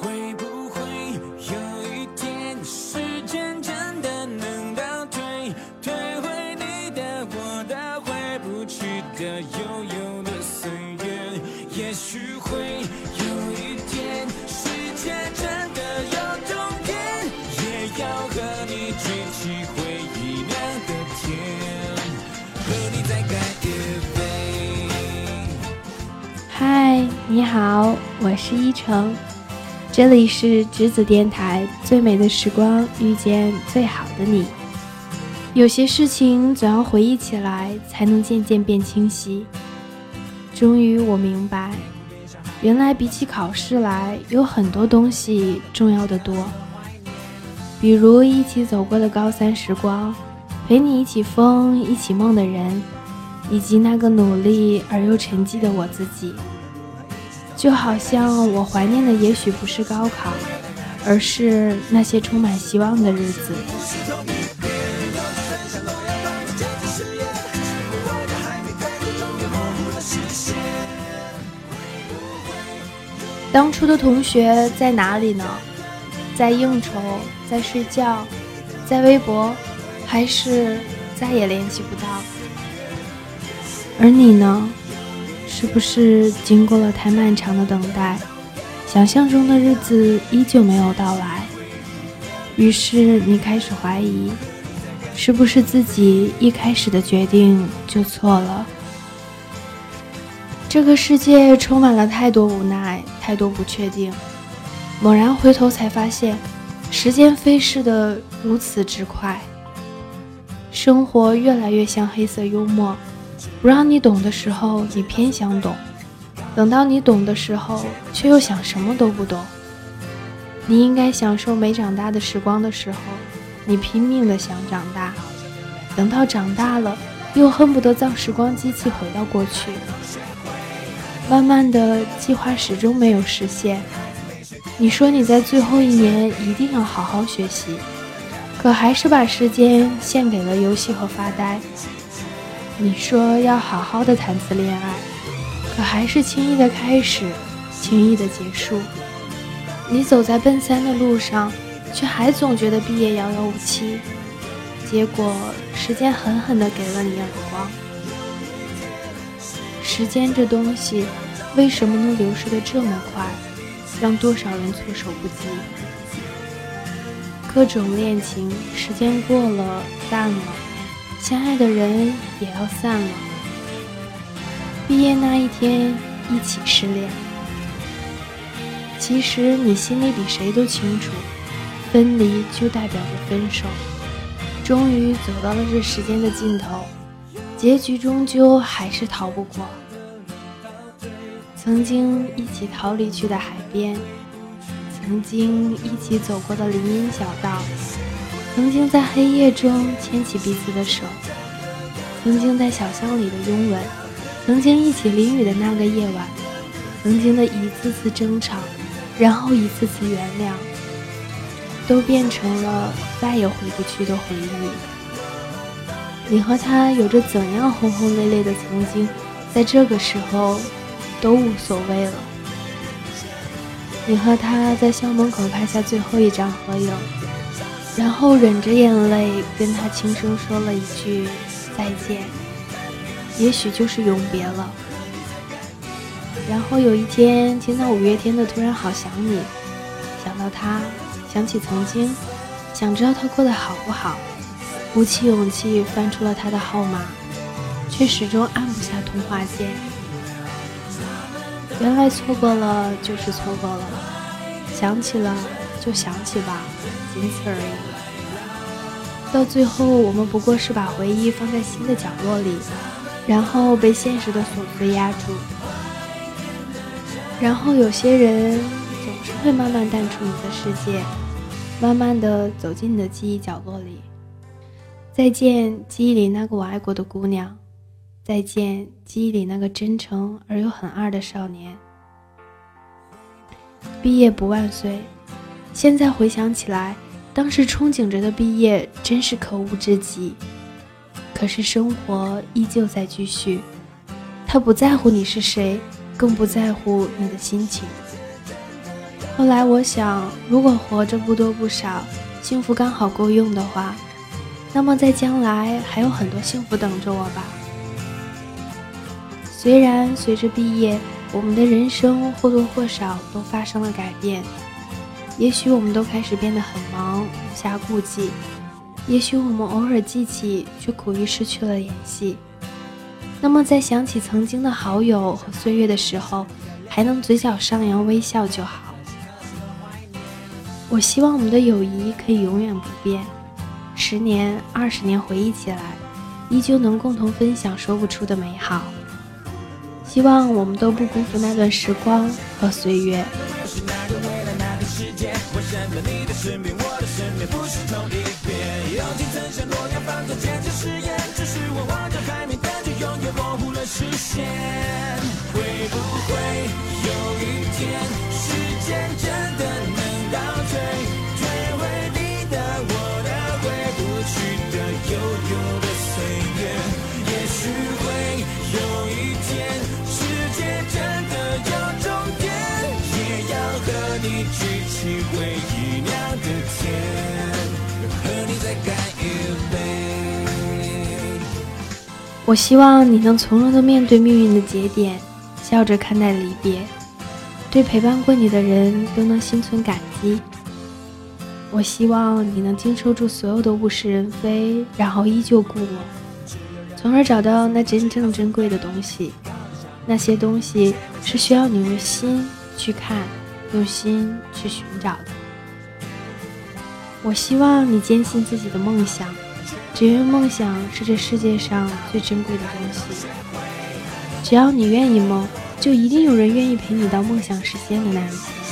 会不会有一天，时间真的能倒退，退回你的、我的、回不去的、悠悠的岁月？也许会有一天，世界真的有终点，也要和你举起回忆亮的天，和你再干一杯。嗨，你好，我是依晨，这里是栀子电台，最美的时光遇见最好的你。有些事情总要回忆起来，才能渐渐变清晰。终于我明白，原来比起考试来，有很多东西重要的多。比如一起走过的高三时光，陪你一起疯、一起梦的人。以及那个努力而又沉寂的我自己，就好像我怀念的也许不是高考，而是那些充满希望的日子。当初的同学在哪里呢？在应酬，在睡觉，在微博，还是再也联系不到？而你呢？是不是经过了太漫长的等待，想象中的日子依旧没有到来？于是你开始怀疑，是不是自己一开始的决定就错了？这个世界充满了太多无奈，太多不确定。猛然回头，才发现，时间飞逝的如此之快，生活越来越像黑色幽默。不让你懂的时候，你偏想懂；等到你懂的时候，却又想什么都不懂。你应该享受没长大的时光的时候，你拼命的想长大；等到长大了，又恨不得造时光机器回到过去。慢慢的，计划始终没有实现。你说你在最后一年一定要好好学习，可还是把时间献给了游戏和发呆。你说要好好的谈次恋爱，可还是轻易的开始，轻易的结束。你走在奔三的路上，却还总觉得毕业遥遥无期。结果时间狠狠的给了你耳光。时间这东西，为什么能流逝的这么快，让多少人措手不及？各种恋情，时间过了，淡了。相爱的人也要散了。毕业那一天，一起失恋。其实你心里比谁都清楚，分离就代表着分手。终于走到了这时间的尽头，结局终究还是逃不过。曾经一起逃离去的海边，曾经一起走过的林荫小道。曾经在黑夜中牵起彼此的手，曾经在小巷里的拥吻，曾经一起淋雨的那个夜晚，曾经的一次次争吵，然后一次次原谅，都变成了再也回不去的回忆。你和他有着怎样轰轰烈烈的曾经，在这个时候都无所谓了。你和他在校门口拍下最后一张合影。然后忍着眼泪跟他轻声说了一句再见，也许就是永别了。然后有一天听到五月天的《突然好想你》，想到他，想起曾经，想知道他过得好不好，鼓起勇气翻出了他的号码，却始终按不下通话键。原来错过了就是错过了，想起了就想起吧。仅此而已。到最后，我们不过是把回忆放在新的角落里，然后被现实的琐碎压住。然后有些人总是会慢慢淡出你的世界，慢慢的走进你的记忆角落里。再见，记忆里那个我爱过的姑娘；再见，记忆里那个真诚而又很二的少年。毕业不万岁。现在回想起来，当时憧憬着的毕业真是可恶至极。可是生活依旧在继续，他不在乎你是谁，更不在乎你的心情。后来我想，如果活着不多不少，幸福刚好够用的话，那么在将来还有很多幸福等着我吧。虽然随着毕业，我们的人生或多或少都发生了改变，也许我们都开始变得很忙，无暇顾及；也许我们偶尔记起，却苦于失去了联系。那么，在想起曾经的好友和岁月的时候，还能嘴角上扬微笑就好。我希望我们的友谊可以永远不变，十年、二十年回忆起来，依旧能共同分享说不出的美好。希望我们都不辜负那段时光和岁月。在你的身边，我的身边，不是同一边。友情曾像诺亚方舟，坚持誓言，只是我望着海面，但却永远模糊了视线。会不会有一天，时间真的能倒退，退回你的我的，回不去的悠悠的岁月？也许会有一天，世界真的有终点，也要和你举起回。我希望你能从容的面对命运的节点，笑着看待离别，对陪伴过你的人都能心存感激。我希望你能经受住所有的物是人非，然后依旧故我，从而找到那真正珍贵的东西。那些东西是需要你用心去看，用心去寻找的。我希望你坚信自己的梦想。只愿梦想是这世界上最珍贵的东西。只要你愿意梦，就一定有人愿意陪你到梦想实现的那一。天。